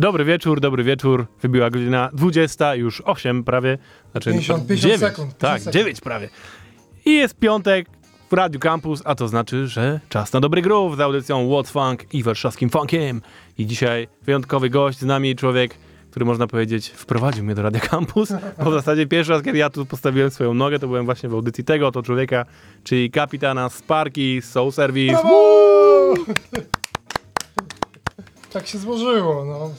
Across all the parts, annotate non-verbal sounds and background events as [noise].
Dobry wieczór, dobry wieczór. Wybiła godzina 20, już 8 prawie. Znaczy 50, 50 9, sekund, 50 Tak, sekund. 9 prawie. I jest piątek, w Radiu Campus, a to znaczy, że czas na dobry groove z audycją What Funk i warszawskim funkiem. I dzisiaj wyjątkowy gość z nami, człowiek, który można powiedzieć wprowadził mnie do Radia Campus, bo w zasadzie pierwszy raz, kiedy ja tu postawiłem swoją nogę, to byłem właśnie w audycji tego oto człowieka, czyli kapitana Sparki Soul Service. Brawo! [laughs] tak się złożyło, no.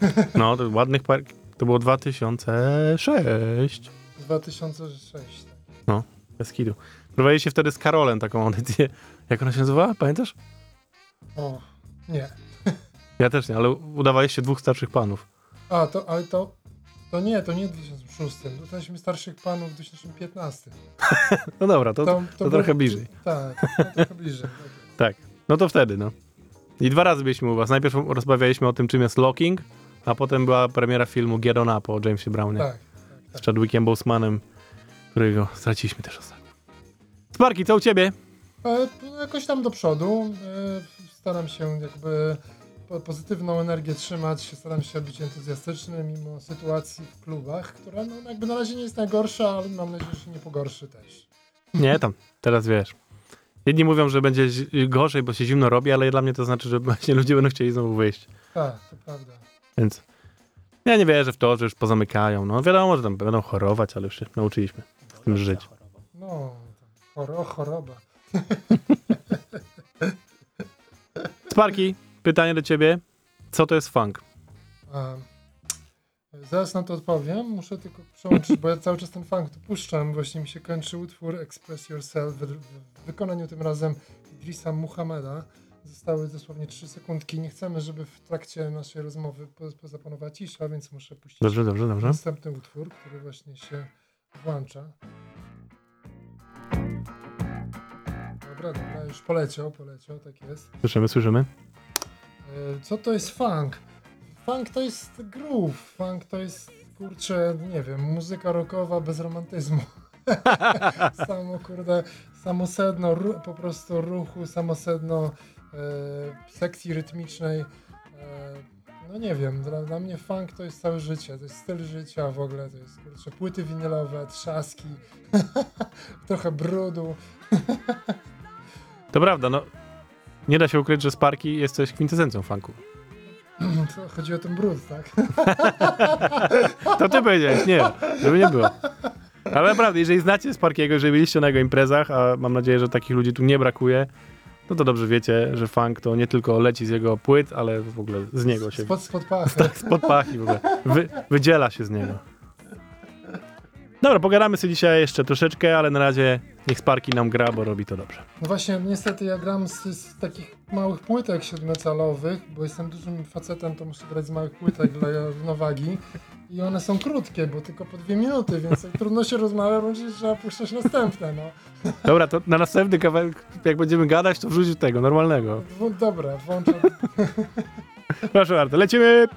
[laughs] No, to ładnych park. To było 2006. 2006. tak. No, bez kidu. Prowadziliście wtedy z Karolem taką audycję. Jak ona się nazywała? Pamiętasz? O, nie. Ja też nie, ale udawaliście dwóch starszych panów. A, to, ale to, to nie, to nie w 2006. Dostaliśmy starszych panów w 2015. [laughs] No dobra, to, to, było- trochę bliżej. Tak, to trochę bliżej. [laughs] Tak. No to wtedy, no. I dwa razy byliśmy u was. Najpierw rozmawialiśmy o tym, czym jest locking, a potem była premiera filmu Get On Up o Jamesie Brownie Tak, z Chadwickiem Bosemanem, którego straciliśmy też ostatnio. Sparki, co u ciebie? E, jakoś tam do przodu. E, staram się jakby po- pozytywną energię trzymać, staram się być entuzjastyczny mimo sytuacji w klubach, która no, jakby na razie nie jest najgorsza, ale mam nadzieję, że się nie pogorszy też. Nie, tam, teraz wiesz. Jedni mówią, że będzie zi- gorzej, bo się zimno robi, ale dla mnie to znaczy, że właśnie ludzie będą chcieli znowu wyjść. Tak, to prawda. Więc ja nie wierzę w to, że już pozamykają. No wiadomo, że tam będą chorować, ale już się nauczyliśmy z tym żyć. No, choro, choroba. [laughs] Sparki, pytanie do ciebie. Co to jest funk? A, zaraz na to odpowiem. Muszę tylko przełączyć, bo ja cały czas ten funk tu puszczam. Właśnie mi się kończy utwór Express Yourself w, w wykonaniu tym razem Idrisa Muhammeda. Zostały dosłownie 3 sekundki. Nie chcemy, żeby w trakcie naszej rozmowy po- pozapanowała cisza, więc muszę puścić Dobrze, dobrze, dobrze. następny utwór, który właśnie się włącza. Dobra, dobra, już poleciał, poleciał, tak jest. Słyszymy, słyszymy. E, Co to jest funk? Funk to jest groove. Funk to jest, kurczę, nie wiem, muzyka rockowa bez romantyzmu. [laughs] samo, kurde, samo sedno po prostu ruchu, samo sedno e, sekcji rytmicznej. E, no nie wiem, dla, dla mnie funk to jest całe życie, to jest styl życia w ogóle, to jest, kurczę, płyty winylowe, trzaski, [laughs] trochę brudu. [laughs] To prawda, no. Nie da się ukryć, że Sparki jest coś kwintesencją funku. To chodzi o ten brud, tak? [laughs] To ty powiedziałeś, nie, żeby nie było. Ale naprawdę, jeżeli znacie Sparkiego, jeżeli byliście na jego imprezach, a mam nadzieję, że takich ludzi tu nie brakuje, no to dobrze wiecie, że funk to nie tylko leci z jego płyt, ale w ogóle z niego się... Spod, spod pachy. [laughs] Tak, spod pachy w ogóle. Wy, wydziela się z niego. Dobra, pogadamy sobie dzisiaj jeszcze troszeczkę, ale na razie niech Sparki nam gra, bo robi to dobrze. No właśnie, niestety ja gram z, z takich małych płytek siedmiocalowych, bo jestem dużym facetem, to muszę grać z małych płytek dla równowagi. I one są krótkie, bo tylko po dwie minuty, więc jak trudno się rozmawia, będzie trzeba puszczać następne, no. Dobra, to na następny kawałek, jak będziemy gadać, to wrzucić tego, normalnego. Dobra, włączę. [laughs] Proszę bardzo, lecimy!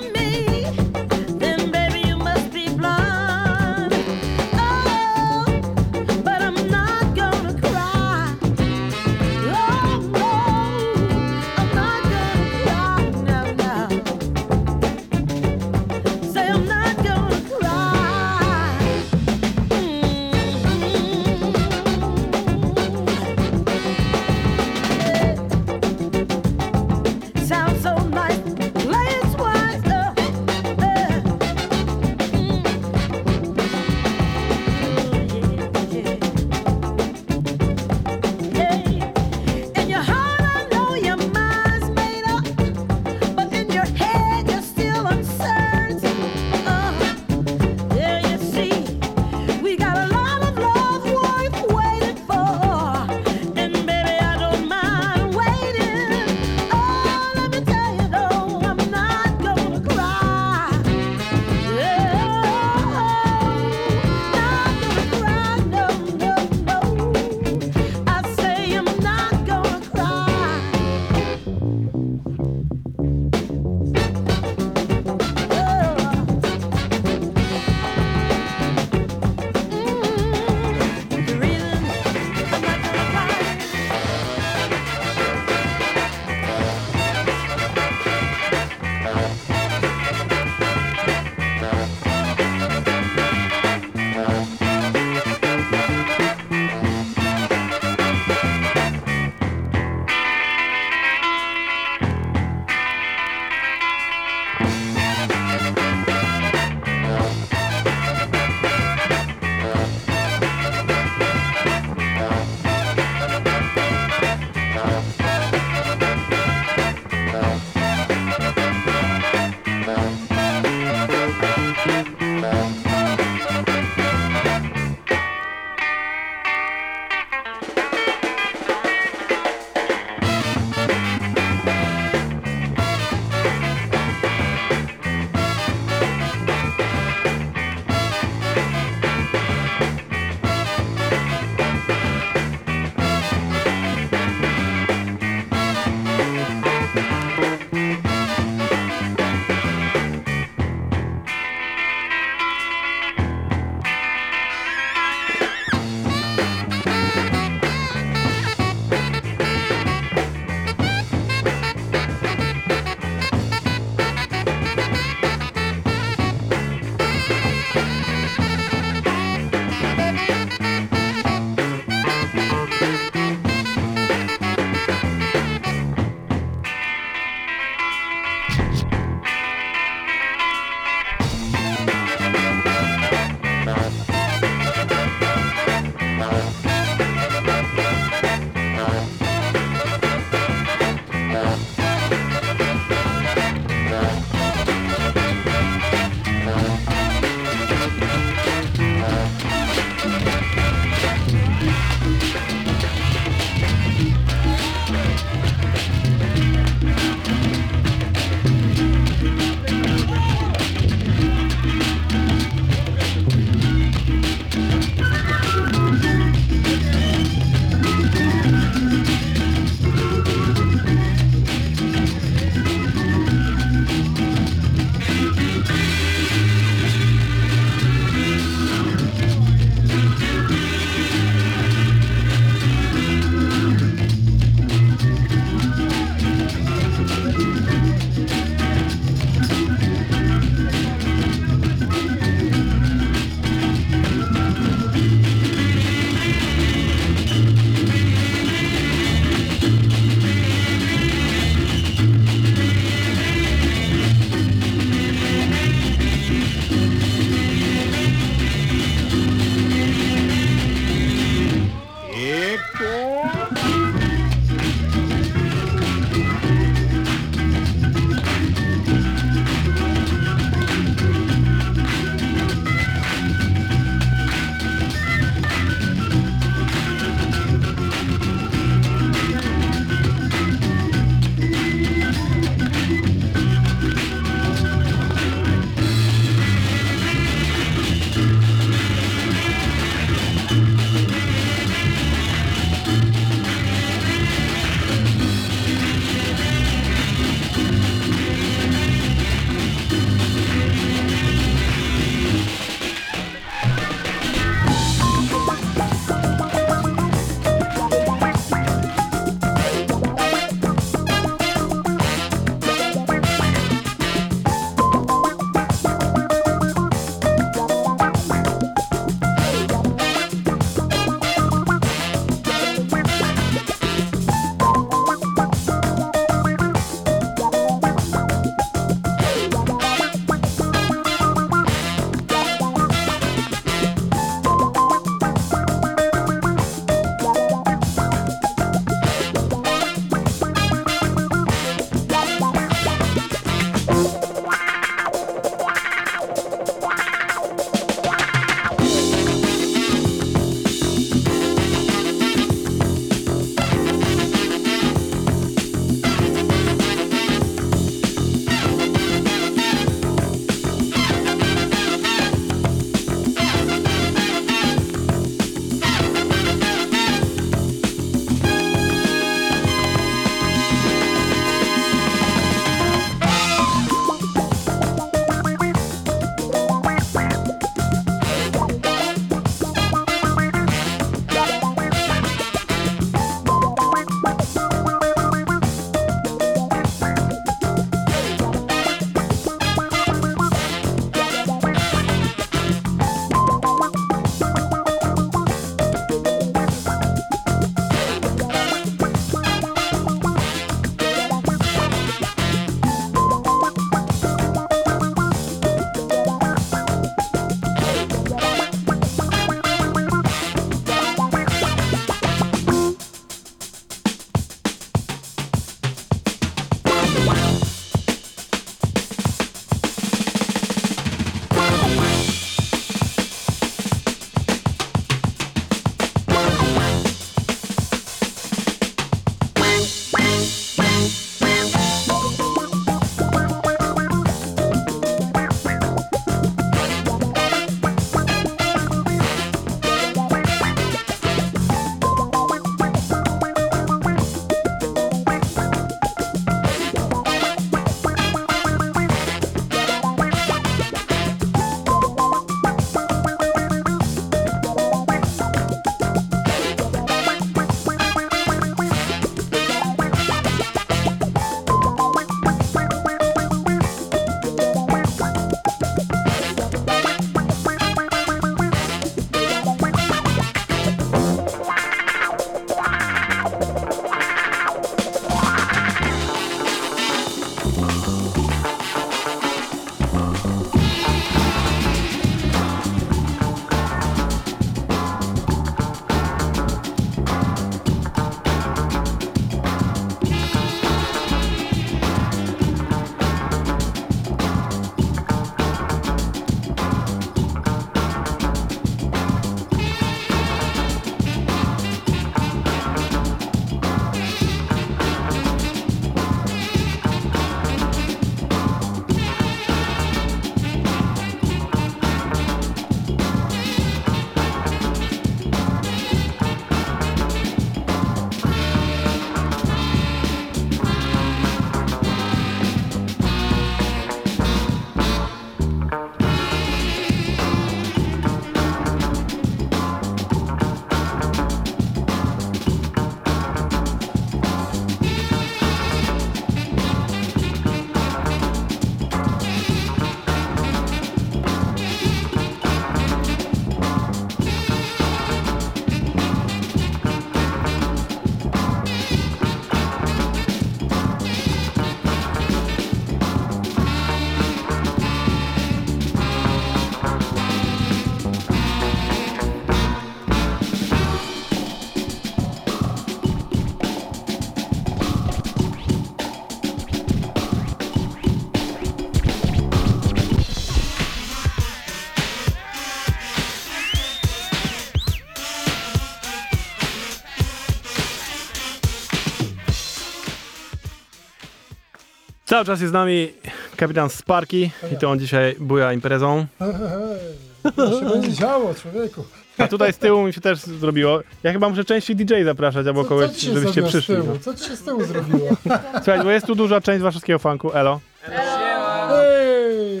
Cały czas jest z nami kapitan Sparky i to on dzisiaj buja imprezą. Hej, hej, to się będzie działo, człowieku. A tutaj z tyłu mi się też zrobiło. Ja chyba muszę częściej DJ zapraszać albo Co, kogoś, co żebyście przyszli. z tyłu? no. Co ci się z tyłu zrobiło? Słuchaj, bo jest tu duża część warszawskiego funku, elo. Hej!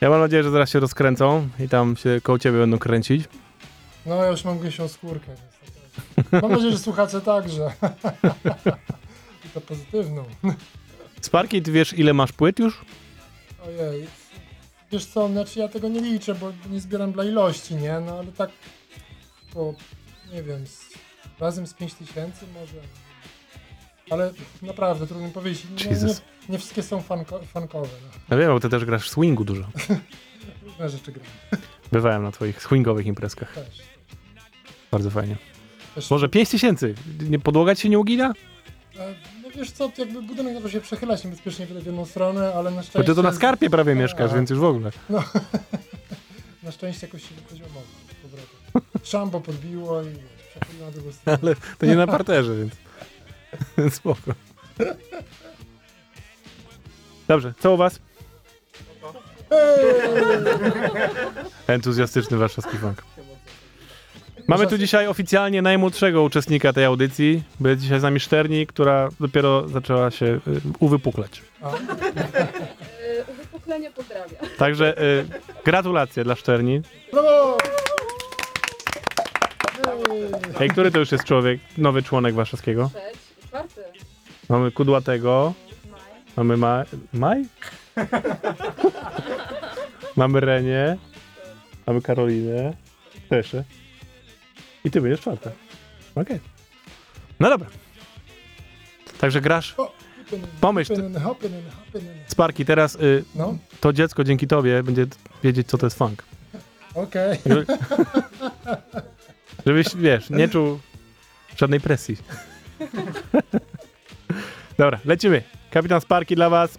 Ja mam nadzieję, że zaraz się rozkręcą i tam się koło ciebie będą kręcić. No ja już mam gęsią skórkę. niestety. Mam nadzieję, że słuchacze także. [laughs] I to pozytywną. Sparky, ty wiesz ile masz płyt już? Ojej. Wiesz co, znaczy ja tego nie liczę, bo nie zbieram dla ilości, nie? No ale tak po, nie wiem, z, razem z 5000 może. Ale naprawdę trudno mi powiedzieć. Nie, nie, Jesus. nie wszystkie są fanko, fankowe. No. Ja wiem, bo ty też grasz w swingu dużo. [laughs] Różne rzeczy gram Bywałem na twoich swingowych imprezkach. też. Bardzo fajnie. też Może 5 tysięcy. Nie, podłoga ci się nie ugina? E, wiesz co, jakby budynek zaczął się przechylać niebezpiecznie w jedną stronę, ale na szczęście... Bo ty to na skarpie prawie mieszkasz, więc już w ogóle. [laughs] Na szczęście jakoś się wypoziomował z powrotem. Szambo podbiło i przechyliło na drugą stronę. Ale to nie na parterze, więc, [laughs] więc spoko. Dobrze, co u was? Entuzjastyczny warszawski funk. Mamy tu dzisiaj oficjalnie najmłodszego uczestnika tej audycji. Będzie dzisiaj z nami Szterni, która dopiero zaczęła się y, uwypuklać. Yy, Uwypuklenie pozdrawia. Także y, gratulacje dla Szterni. brawo! Ej, który to już jest człowiek, nowy członek warszawskiego? Trzeci, czwarty. Mamy Kudłatego, Maj. mamy Ma Maj? mamy Renię, mamy Karolinę, kto jeszcze? I ty będziesz czwarta. Okej. No dobra. Także grasz. Pomyśl. Sparki, teraz y, No, to dziecko dzięki tobie będzie wiedzieć, co to jest funk. okej. Żeby- Żebyś, wiesz, nie czuł żadnej presji. [laughs] Dobra, lecimy. Kapitan Sparki dla was.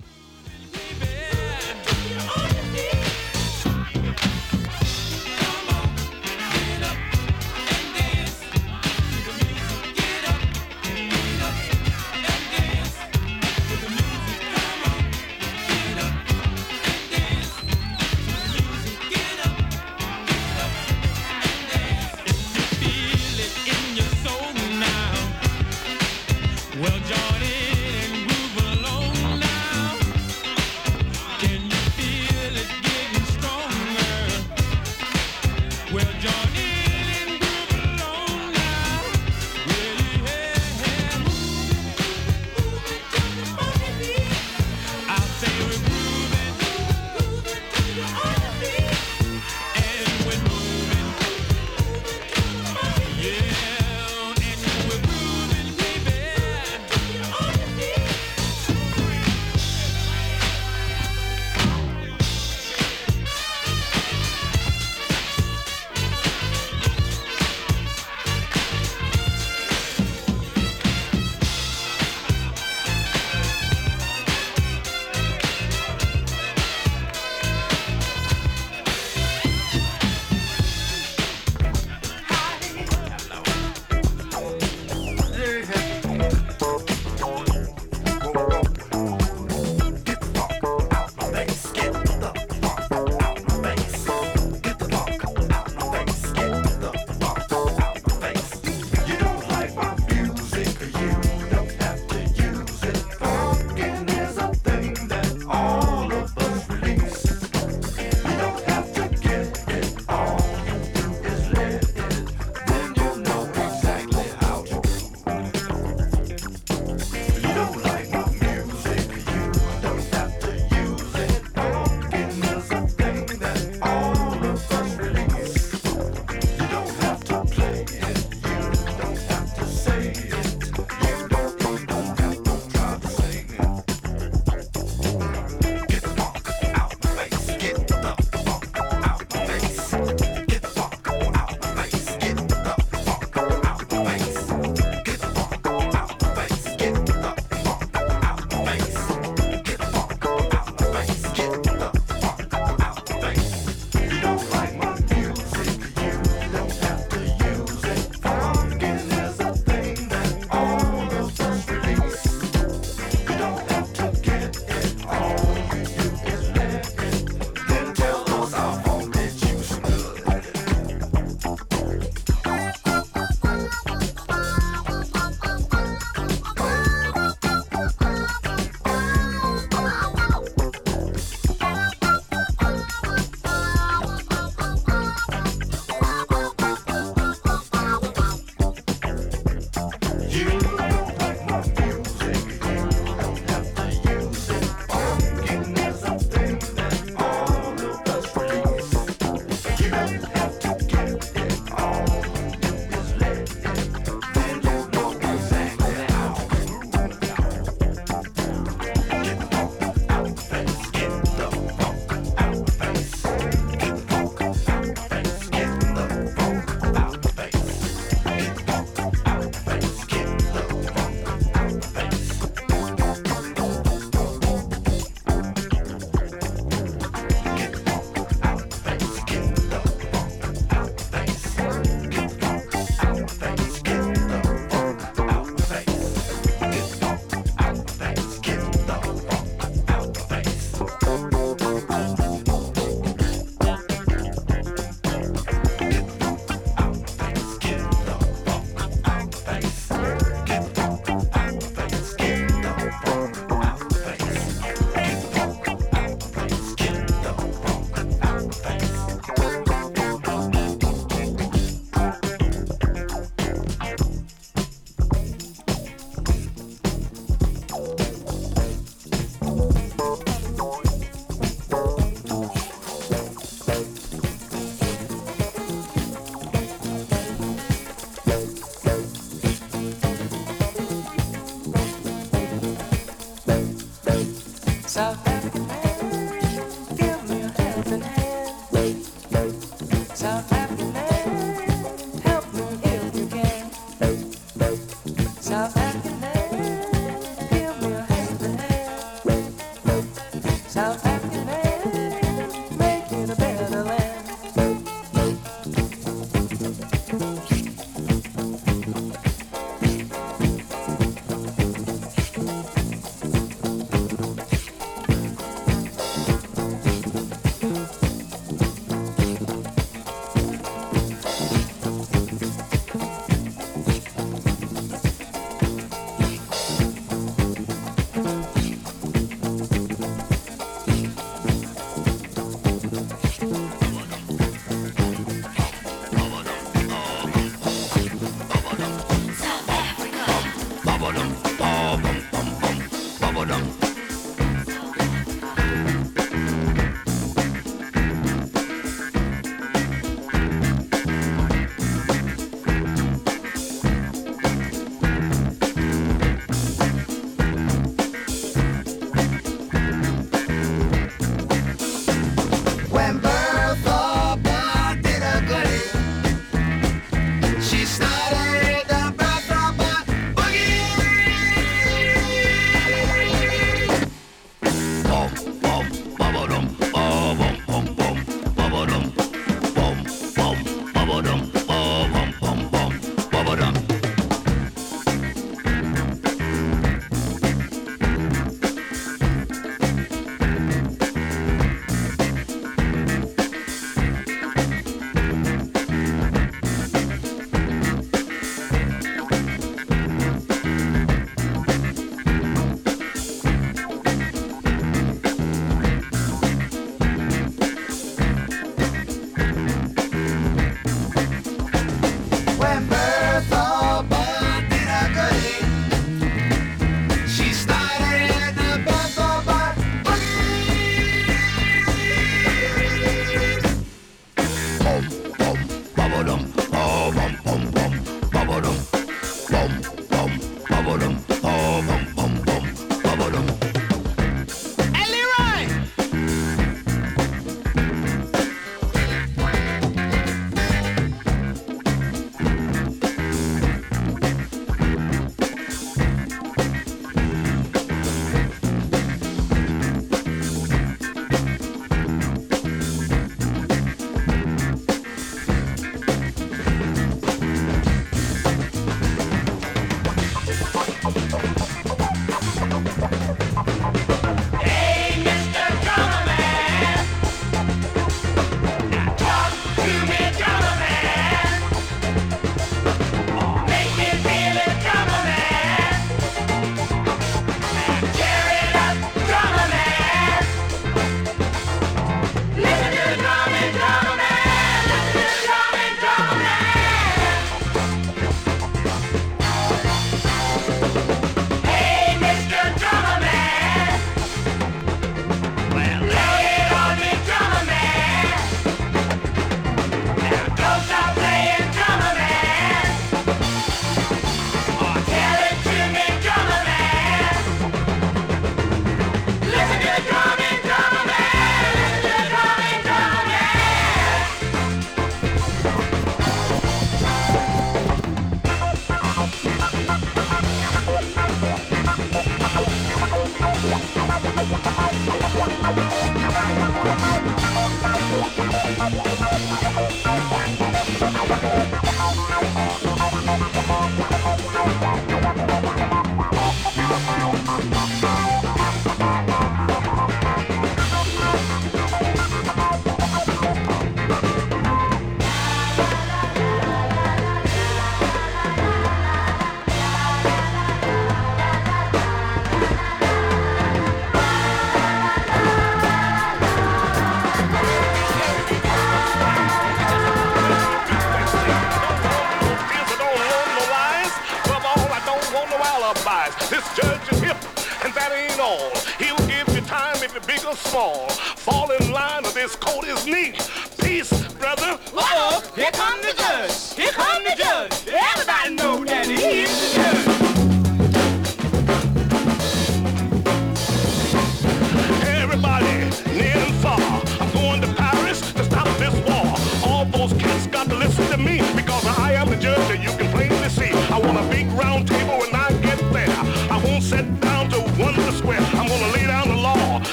small. Fall in line or this coat is neat. Peace, brother. Uh-oh, here come the judge. Here come the judge.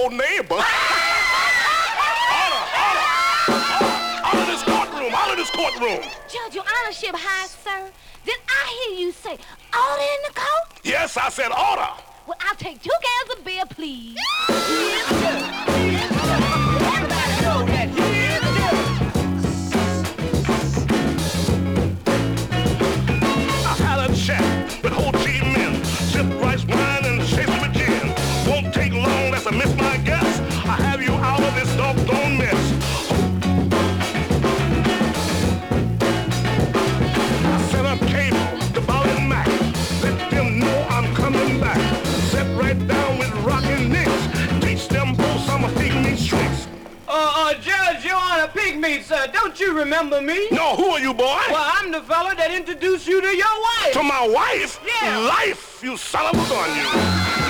your neighbor. [laughs] out of this courtroom. Judge, your honorship high, sir. Did I hear you say order in the court? Yes, I said order. Well, I'll take two cans of beer, please. [laughs] me, sir. Don't you remember me? No, who are you, boy? Well, I'm the fella that introduced you to your wife. To my wife? Yeah. Life, you son of a gun, you.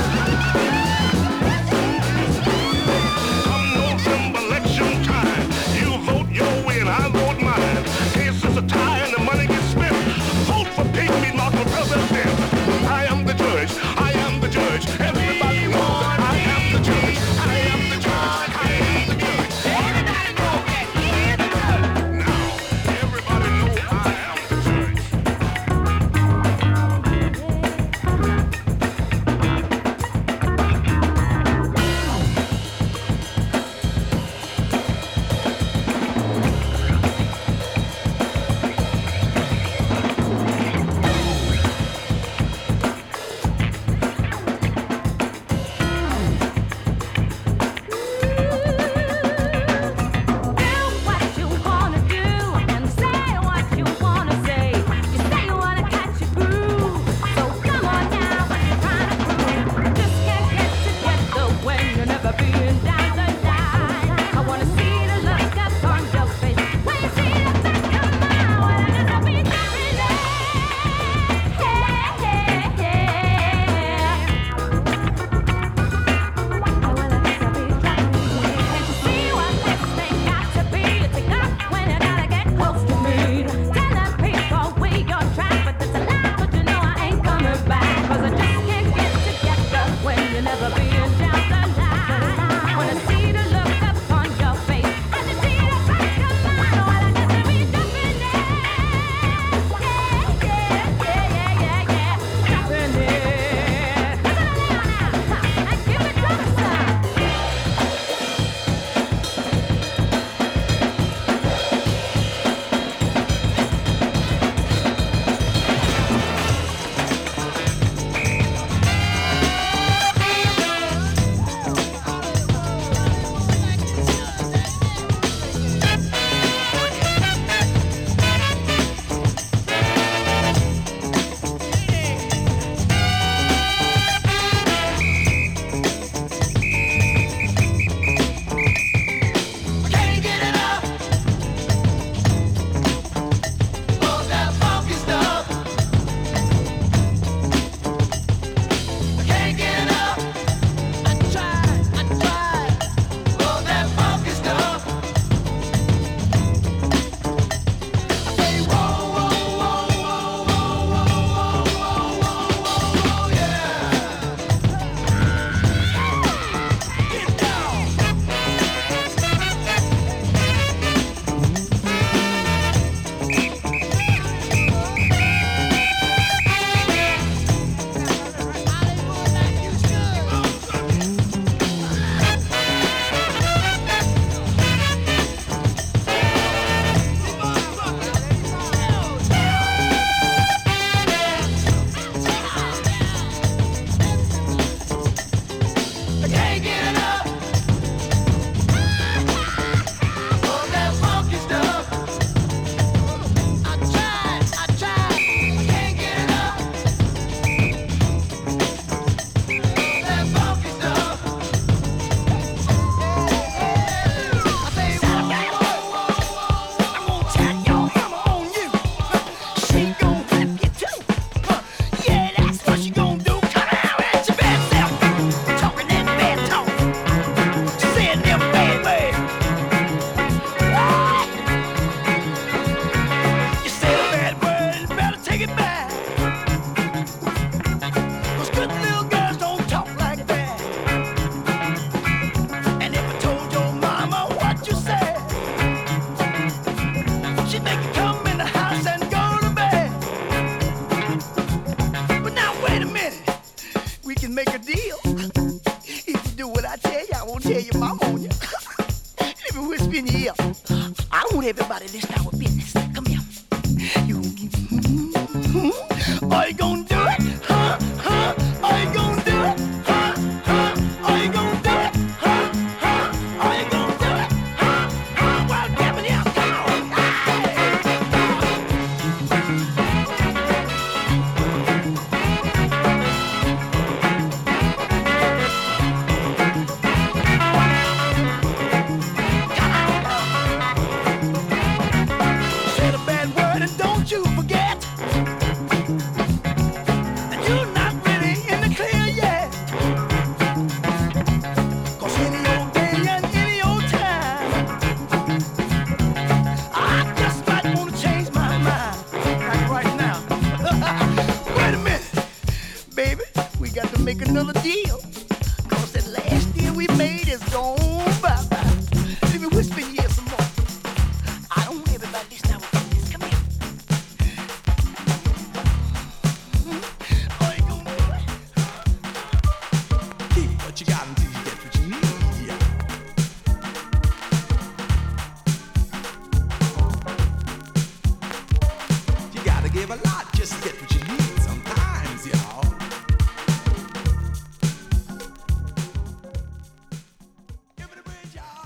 Give a lot just to get what you need sometimes, y'all.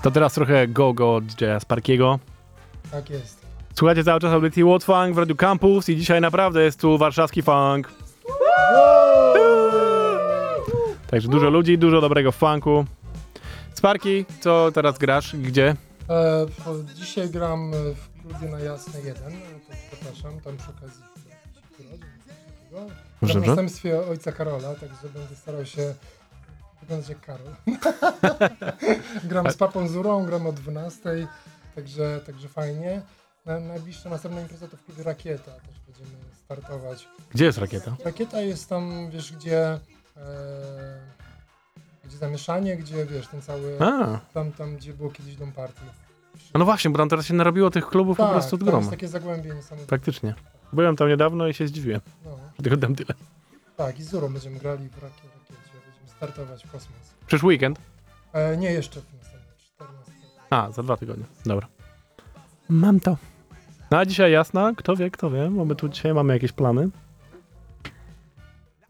To teraz trochę go-go od Jaya Sparkiego. Tak jest. Słuchajcie cały czas audycji What Funk w Radio Campus i dzisiaj naprawdę jest tu warszawski funk. Także dużo ludzi, dużo dobrego funku. Sparki, co teraz grasz? Gdzie? E, dzisiaj gram w klubie na Jasne 1. e, To przepraszam, tam przy okazji. Takiego. Dobrze, W dobrze. następstwie ojca Karola, także będę starał się wyglądać jak Karol. [laughs] gram z papą Zurą, gram o 12, także, także fajnie. Na, najbliższa następna impreza to w klubie Rakieta, też będziemy startować. Gdzie jest rakieta? Rakieta jest tam, wiesz, gdzie, e, gdzie zamieszanie, gdzie, wiesz, ten cały, A, tam, tam, gdzie było kiedyś dom party. no właśnie, bo tam teraz się narobiło tych klubów po Tak, prostu od groma. takie zagłębie niesamowite. Praktycznie. Byłem tam niedawno i się zdziwiłem. No, Tylko dam tyle. tak, i z Zurą będziemy grali w rakie, rakiecie, będziemy startować w kosmos. Przyszły weekend? E, nie jeszcze w następnym, 14. A, za dwa tygodnie. Dobra. Mam to. No a dzisiaj jasna? Kto wie, kto wie, bo my tu dzisiaj mamy jakieś plany.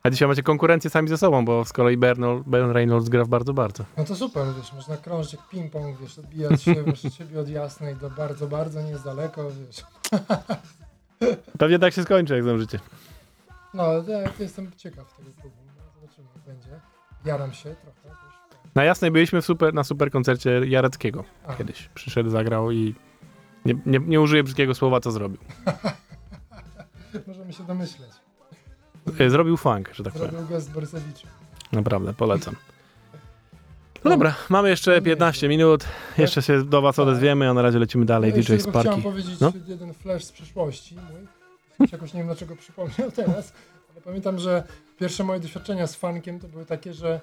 A dzisiaj macie konkurencję sami ze sobą, bo z kolei Bernal, Ben Reynolds gra w bardzo, bardzo. No to super, wiesz, można krążyć jak ping-pong, wiesz, odbijać się wiesz, od siebie od jasnej do bardzo, bardzo, nie jest daleko, wiesz. [laughs] Pewnie tak się skończy, jak zdążycie. No, ja jestem ciekaw tego klubu, zobaczymy jak będzie. Jaram się trochę. Na jasnej byliśmy super, na super koncercie Jareckiego A. kiedyś. Przyszedł, zagrał i nie, nie, nie użyję brzydkiego słowa, co zrobił. [laughs] Możemy się domyśleć. E, Zrobił funk, że tak powiem. Zrobił gest Borysewicza. Naprawdę, polecam. No dobra, mamy jeszcze 15 minut. Jeszcze się do was odezwiemy, a na razie lecimy dalej. Jeszcze DJ tylko chciałem Sparki. powiedzieć No. jeden flash z przeszłości mój. Jakoś nie wiem dlaczego przypomniał teraz, ale pamiętam, że pierwsze moje doświadczenia z funkiem to były takie, że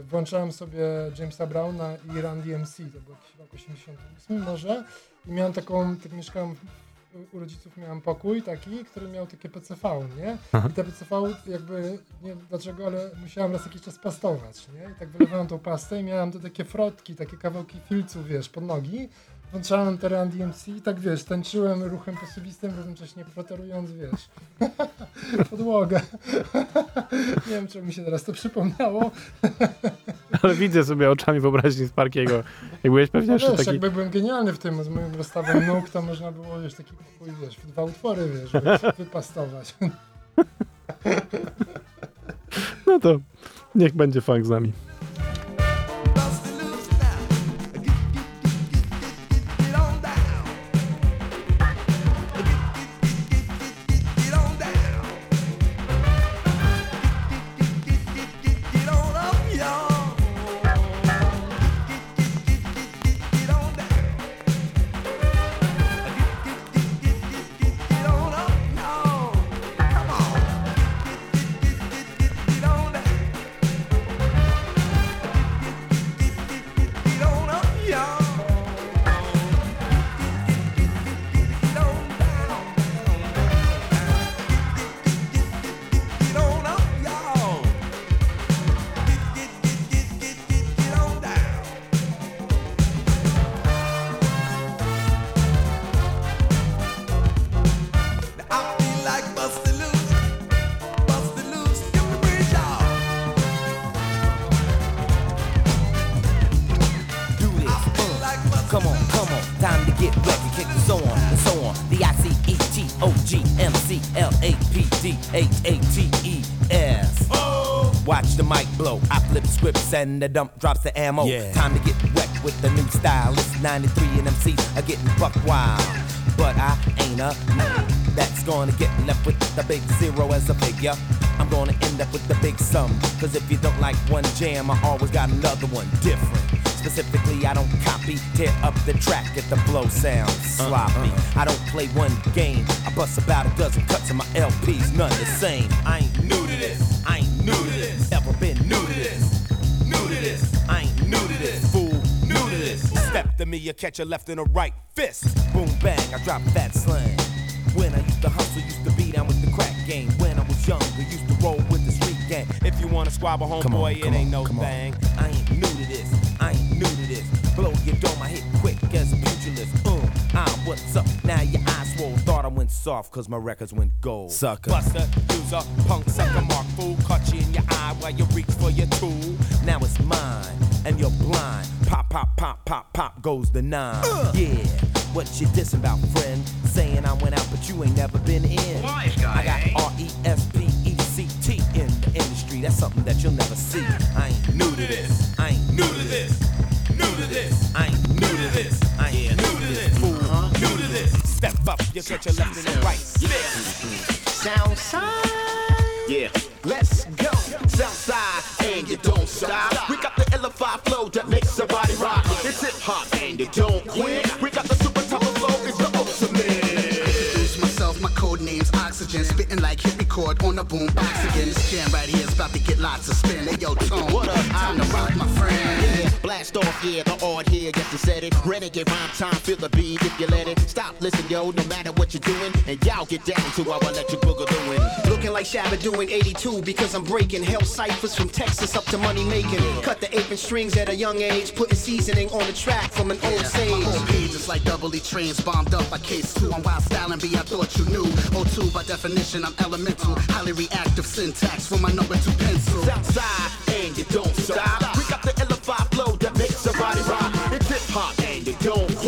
y, włączałem sobie Jamesa Browna i Run DMC, to był jakiś rok 88 może i miałem taką, tak mieszkałem u rodziców miałem pokój taki, który miał takie PCV, nie? Aha. I te PCV jakby, nie wiem dlaczego, ale musiałem raz jakiś czas pastować, nie? I tak wylewałem tą pastę i miałem te takie frotki, takie kawałki filców, wiesz, pod nogi. Włączałem te Run DMC i tak, wiesz, tańczyłem ruchem posuwistym, równocześnie preterując, wiesz, [laughs] podłogę. [laughs] nie wiem, czemu mi się teraz to przypomniało. [laughs] Ale widzę sobie oczami wyobraźni Sparkiego. Jak byłeś pewnie No jeszcze wiesz, taki... jakby byłem genialny w tym, z moim rozstawem nóg, to można było, wiesz, taki pokój, wiesz, w dwa utwory, wiesz, wypastować. No to niech będzie funk z nami. P D H A T E S. Oh. Watch the mic blow. I flip scripts and the dump drops the ammo. Yeah. Time to get wet with the new style. It's 93 and MCs are getting buck wild. But I ain't a that's gonna get left with the big zero as a figure. I'm gonna end up with the big sum. Cause if you don't like one jam, I always got another one different. Specifically, I don't copy, tear up the track if the flow sounds sloppy. Uh, uh. I don't play one game, I bust about a dozen cuts of my LPs, none the same. I ain't new to this, I ain't new to this, ever been new to this, new to this, I ain't new to this, fool, new to this. Step to me, you catch a left and a right fist. Boom bang, I drop that slang. When I used to hustle, used to be down with the crack game. Wanna squabble, Come on, homeboy, it come ain't on, no come on. thing. I ain't new to this, I ain't new to this. Blow your dome, I hit quick as a pugilist. Uh, ah, what's up? Now your eyes swole. Thought I went soft, cause my records went gold. Sucker. Buster, user, punk sucker, mark fool. Caught you in your eye while you reach for your tool. Now it's mine, and you're blind. Pop, pop, pop, pop, pop goes the nine. Yeah, what you dissing about, friend? Saying I went out, but you ain't never been in. Wise guy, I got R E S P That's something that you'll never see. I ain't new to this. I ain't new to this. New to this. I ain't new to this. I ain't new to this. Fool, new to this. Step up, you catch a left and a right. Southside. Yeah. Let's go. Southside, and you don't stop. We got the L5 flow that makes somebody rock. It's hip hop, and you don't quit. We got the super top of flow, it's the ultimate. Introduce myself, my code name's Oxygen. Spitting like hit record on the boom box again. This jam right here lots of spin. Hey yo, Tone, What up? time to rock, my friend. Yeah, blast off, yeah, the odd here set it. Renegade rhyme time, feel the beat if you let it. Stop, listen, yo, no matter what you're doing. And y'all get down to our electric boogalooing. Looking like Shabba doing 82 because I'm breaking hell ciphers from Texas up to money making. Cut the apron strings at a young age, putting seasoning on the track from an old sage. my whole page is like doubly E trains bombed up by case two. I'm wild styling, B, I thought you knew. O2 by definition, I'm elemental. Highly reactive syntax for my number two pencil. Southside, and you don't stop pop, and you don't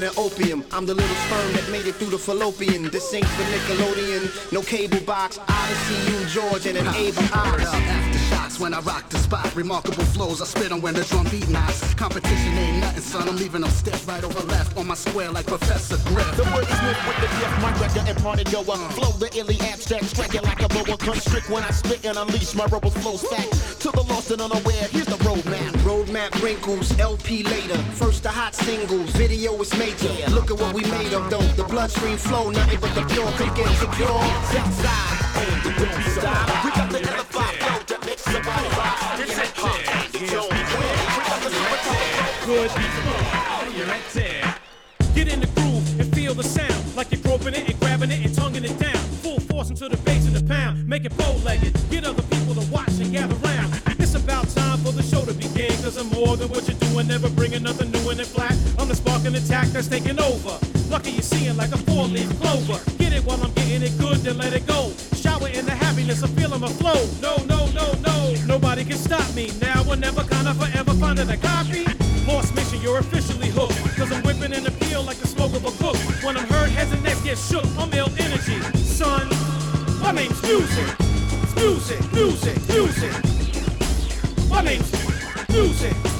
than opium. I'm the little sperm that made it through the fallopian. This ain't for Nickelodeon, no cable box. Odyssey, you, George, and an Able Ox. aftershocks when I rock the spot. Remarkable flows I spit on when the drum beat knocks. Competition ain't nothing, son. I'm leaving them stiff right over left on my square like Professor Griff. The word is with the gift, my record and part of your uh, flow. The illy abstract, strike it like a boa constrict when I spit and unleash my rebels flows back To the lost and unaware, here's the roadmap. Roadmap wrinkles, LP later. First the hot singles, video is major. Look at what we made of though. The bloodstream flow, nothing but the pure could get secure. Southside, and you don't stop. We got the L5 flow that makes somebody rock. It's hip don't. We got the good. Get in the groove and feel the sound like you're groping it and grabbing it and tonguing it down. Full force into the bass and the pound. Make it bow-legged. Get other people to watch and gather round. It's about time for the show to begin. Cause I'm more than what you're doing. Never bringing nothing new in it flat. I'm the spark and attack that's taking over. Lucky you're seeing like a four-leaf clover. Get it while I'm getting it good, then let it go. Shower in the happiness of feeling flow. No, no, no, no. Nobody can stop me. Now or never, kinda forever finding a copy. Lost mission, you're officially hooked. Cause I'm whipping an appeal like the smoke of a book. When I'm heard, heads and necks get shook. I'm ill energy. Son, my name's music. Music, music, music. My name's music.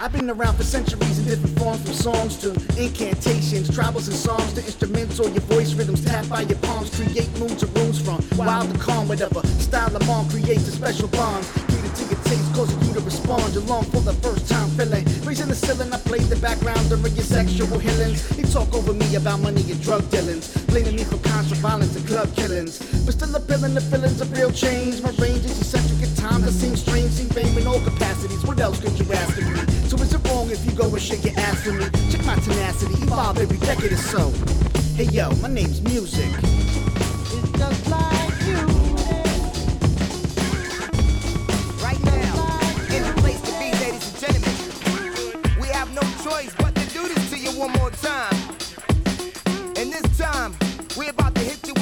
I've been around for centuries in different forms from songs to incantations, tribals and songs to instrumental. Your voice rhythms tapped by your palms create moons and rooms from wild to calm. Whatever style of mom creates a special bond. To taste, causing you to respond. You're long for the first time feeling. Raising the ceiling, I played the background during your sexual healings. They talk over me about money and drug dealings, blaming me for constant violence and club killings. But still appealing the feelings of real change. My range is eccentric at times, I seem strange, see fame in all capacities. What else could you ask of me? So is it wrong if you go and shake your ass for me? Check my tenacity, evolve every decade or so. Hey yo, my name's Music. It's just like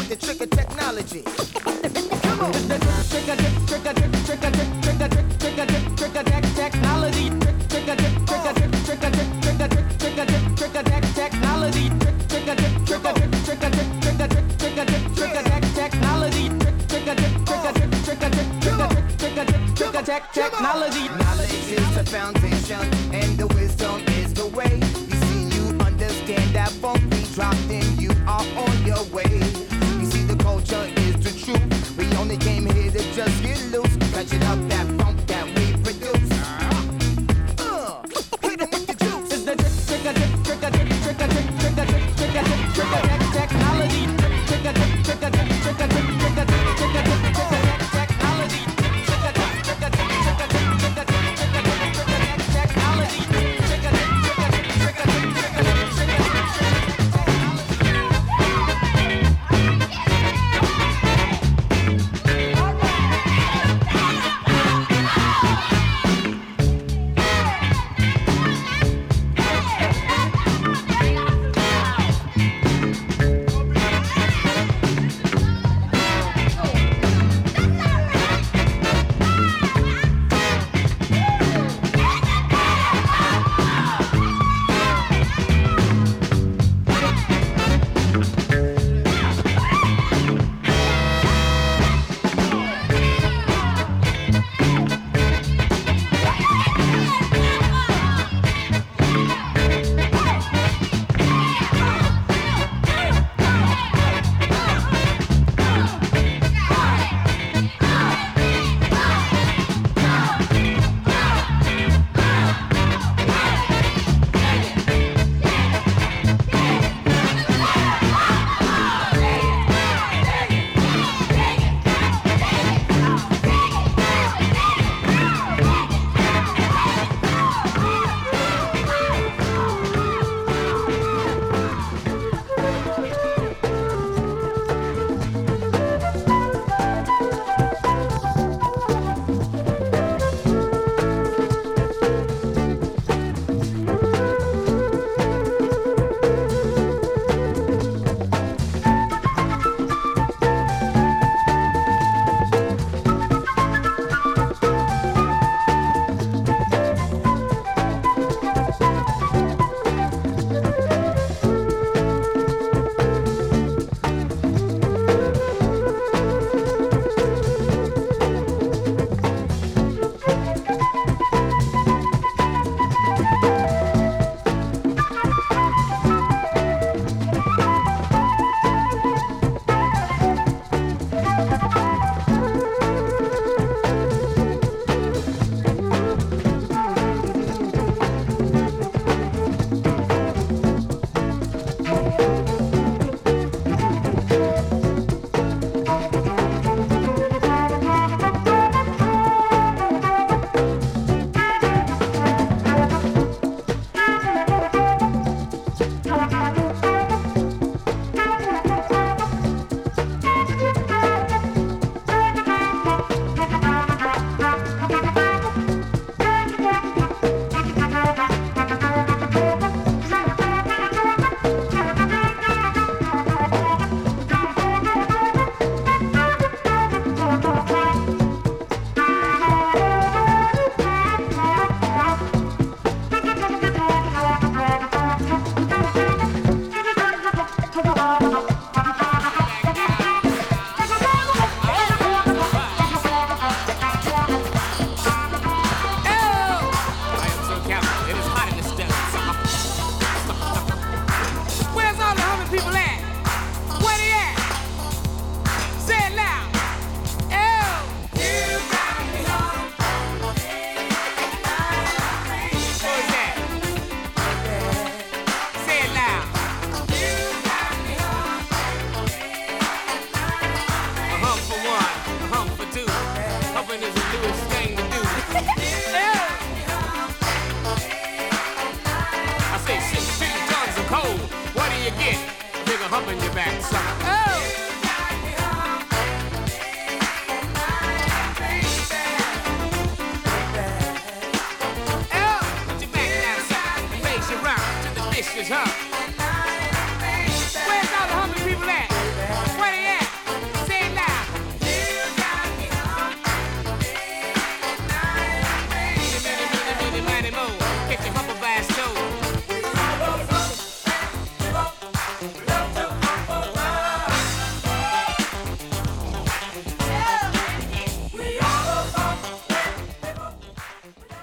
with the trick of technology. Come on. Trick of trick of trick of trick of trick trick of trick of trick technology. Trick trick of trick of trick of trick of trick of trick of trick of technology. Trick trick of trick of trick of trick of trick of trick of technology. Trick trick of trick of trick of trick of trick of trick of technology. Knowledge is the foundation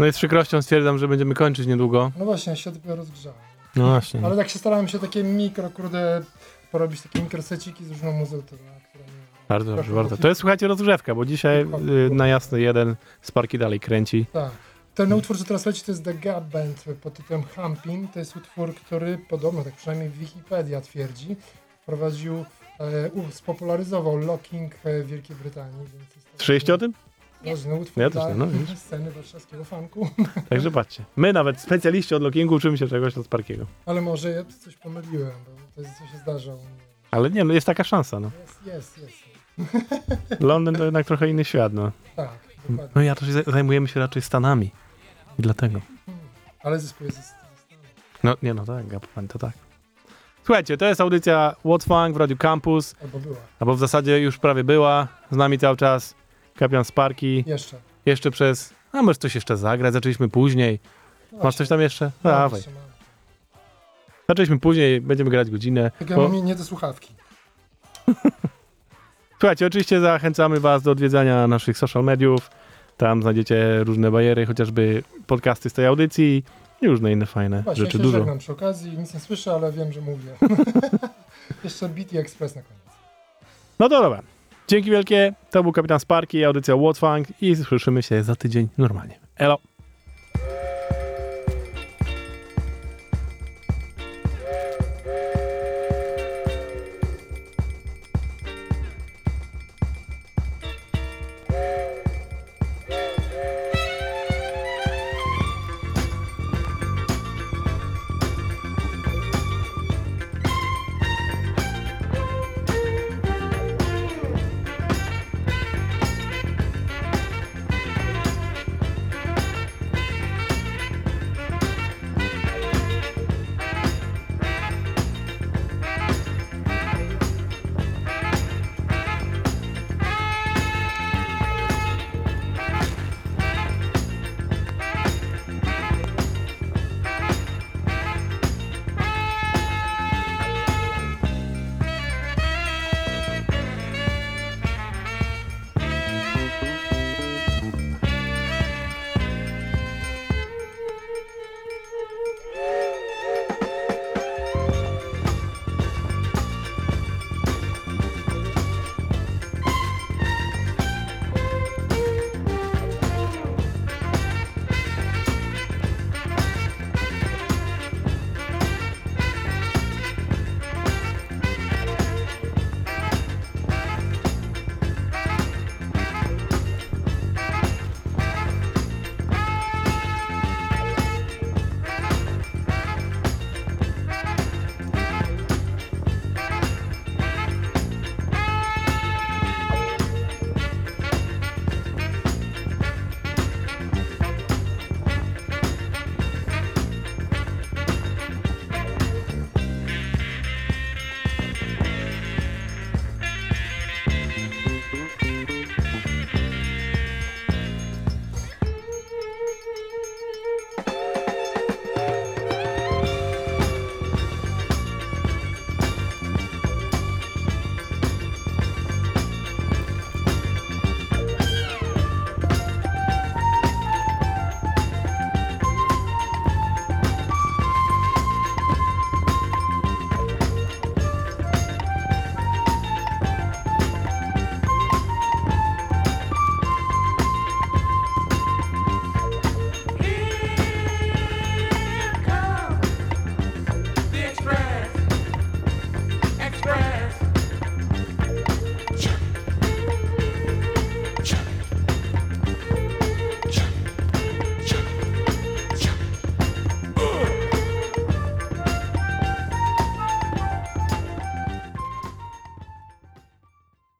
No i z przykrością stwierdzam, że będziemy kończyć niedługo. No właśnie, ja się dopiero rozgrzałem. No właśnie. Ale tak się starałem się takie mikro, kurde, porobić takie mikroseciki z różną muzyką, Bardzo dobrze, bardzo. To jest, słuchajcie, rozgrzewka, bo dzisiaj y, na jasny jeden Sparki dalej kręci. Tak. Ten utwór, co teraz leci, to jest The Gap Band pod tytułem Humping. To jest utwór, który podobno, tak przynajmniej Wikipedia twierdzi, wprowadził, e, spopularyzował locking w Wielkiej Brytanii. Więc Słyszeliście o tym? Ważny utwór Ja też dla nie, no widzisz. [laughs] sceny warszawskiego funku. [laughs] Także patrzcie. My nawet specjaliści od lockingu uczymy się czegoś od Sparkiego. Ale może ja coś pomyliłem, bo to jest, co się zdarza u mnie. Ale nie, no jest taka szansa, no. Jest, jest, jest. [laughs] Londyn to jednak trochę inny świat, no. Tak, dokładnie. No ja się zajmujemy się raczej Stanami. I dlatego. Ale zespół jest... No nie, no tak, Gapman to tak. Słuchajcie, to jest audycja What Funk w Radiu Campus. Albo była. Albo w zasadzie już prawie była. Z nami cały czas Kapitan Sparki. Jeszcze. Jeszcze przez... A może coś jeszcze zagrać? Zaczęliśmy później. Masz coś tam jeszcze? No, Dawaj. jeszcze mam. Zaczęliśmy później, będziemy grać godzinę. Tak ja bo- mam nie do słuchawki. [laughs] Słuchajcie, oczywiście zachęcamy Was do odwiedzania naszych social mediów. Tam znajdziecie różne bajery, chociażby podcasty z tej audycji i różne inne fajne Właśnie, rzeczy. ja się Dużo. żegnam przy okazji, nic nie słyszę, ale wiem, że mówię. [laughs] Jeszcze Beat i Express na koniec. No to dobra. Dzięki wielkie. To był Kapitan Sparki, audycja Funk i słyszymy się za tydzień normalnie. Elo.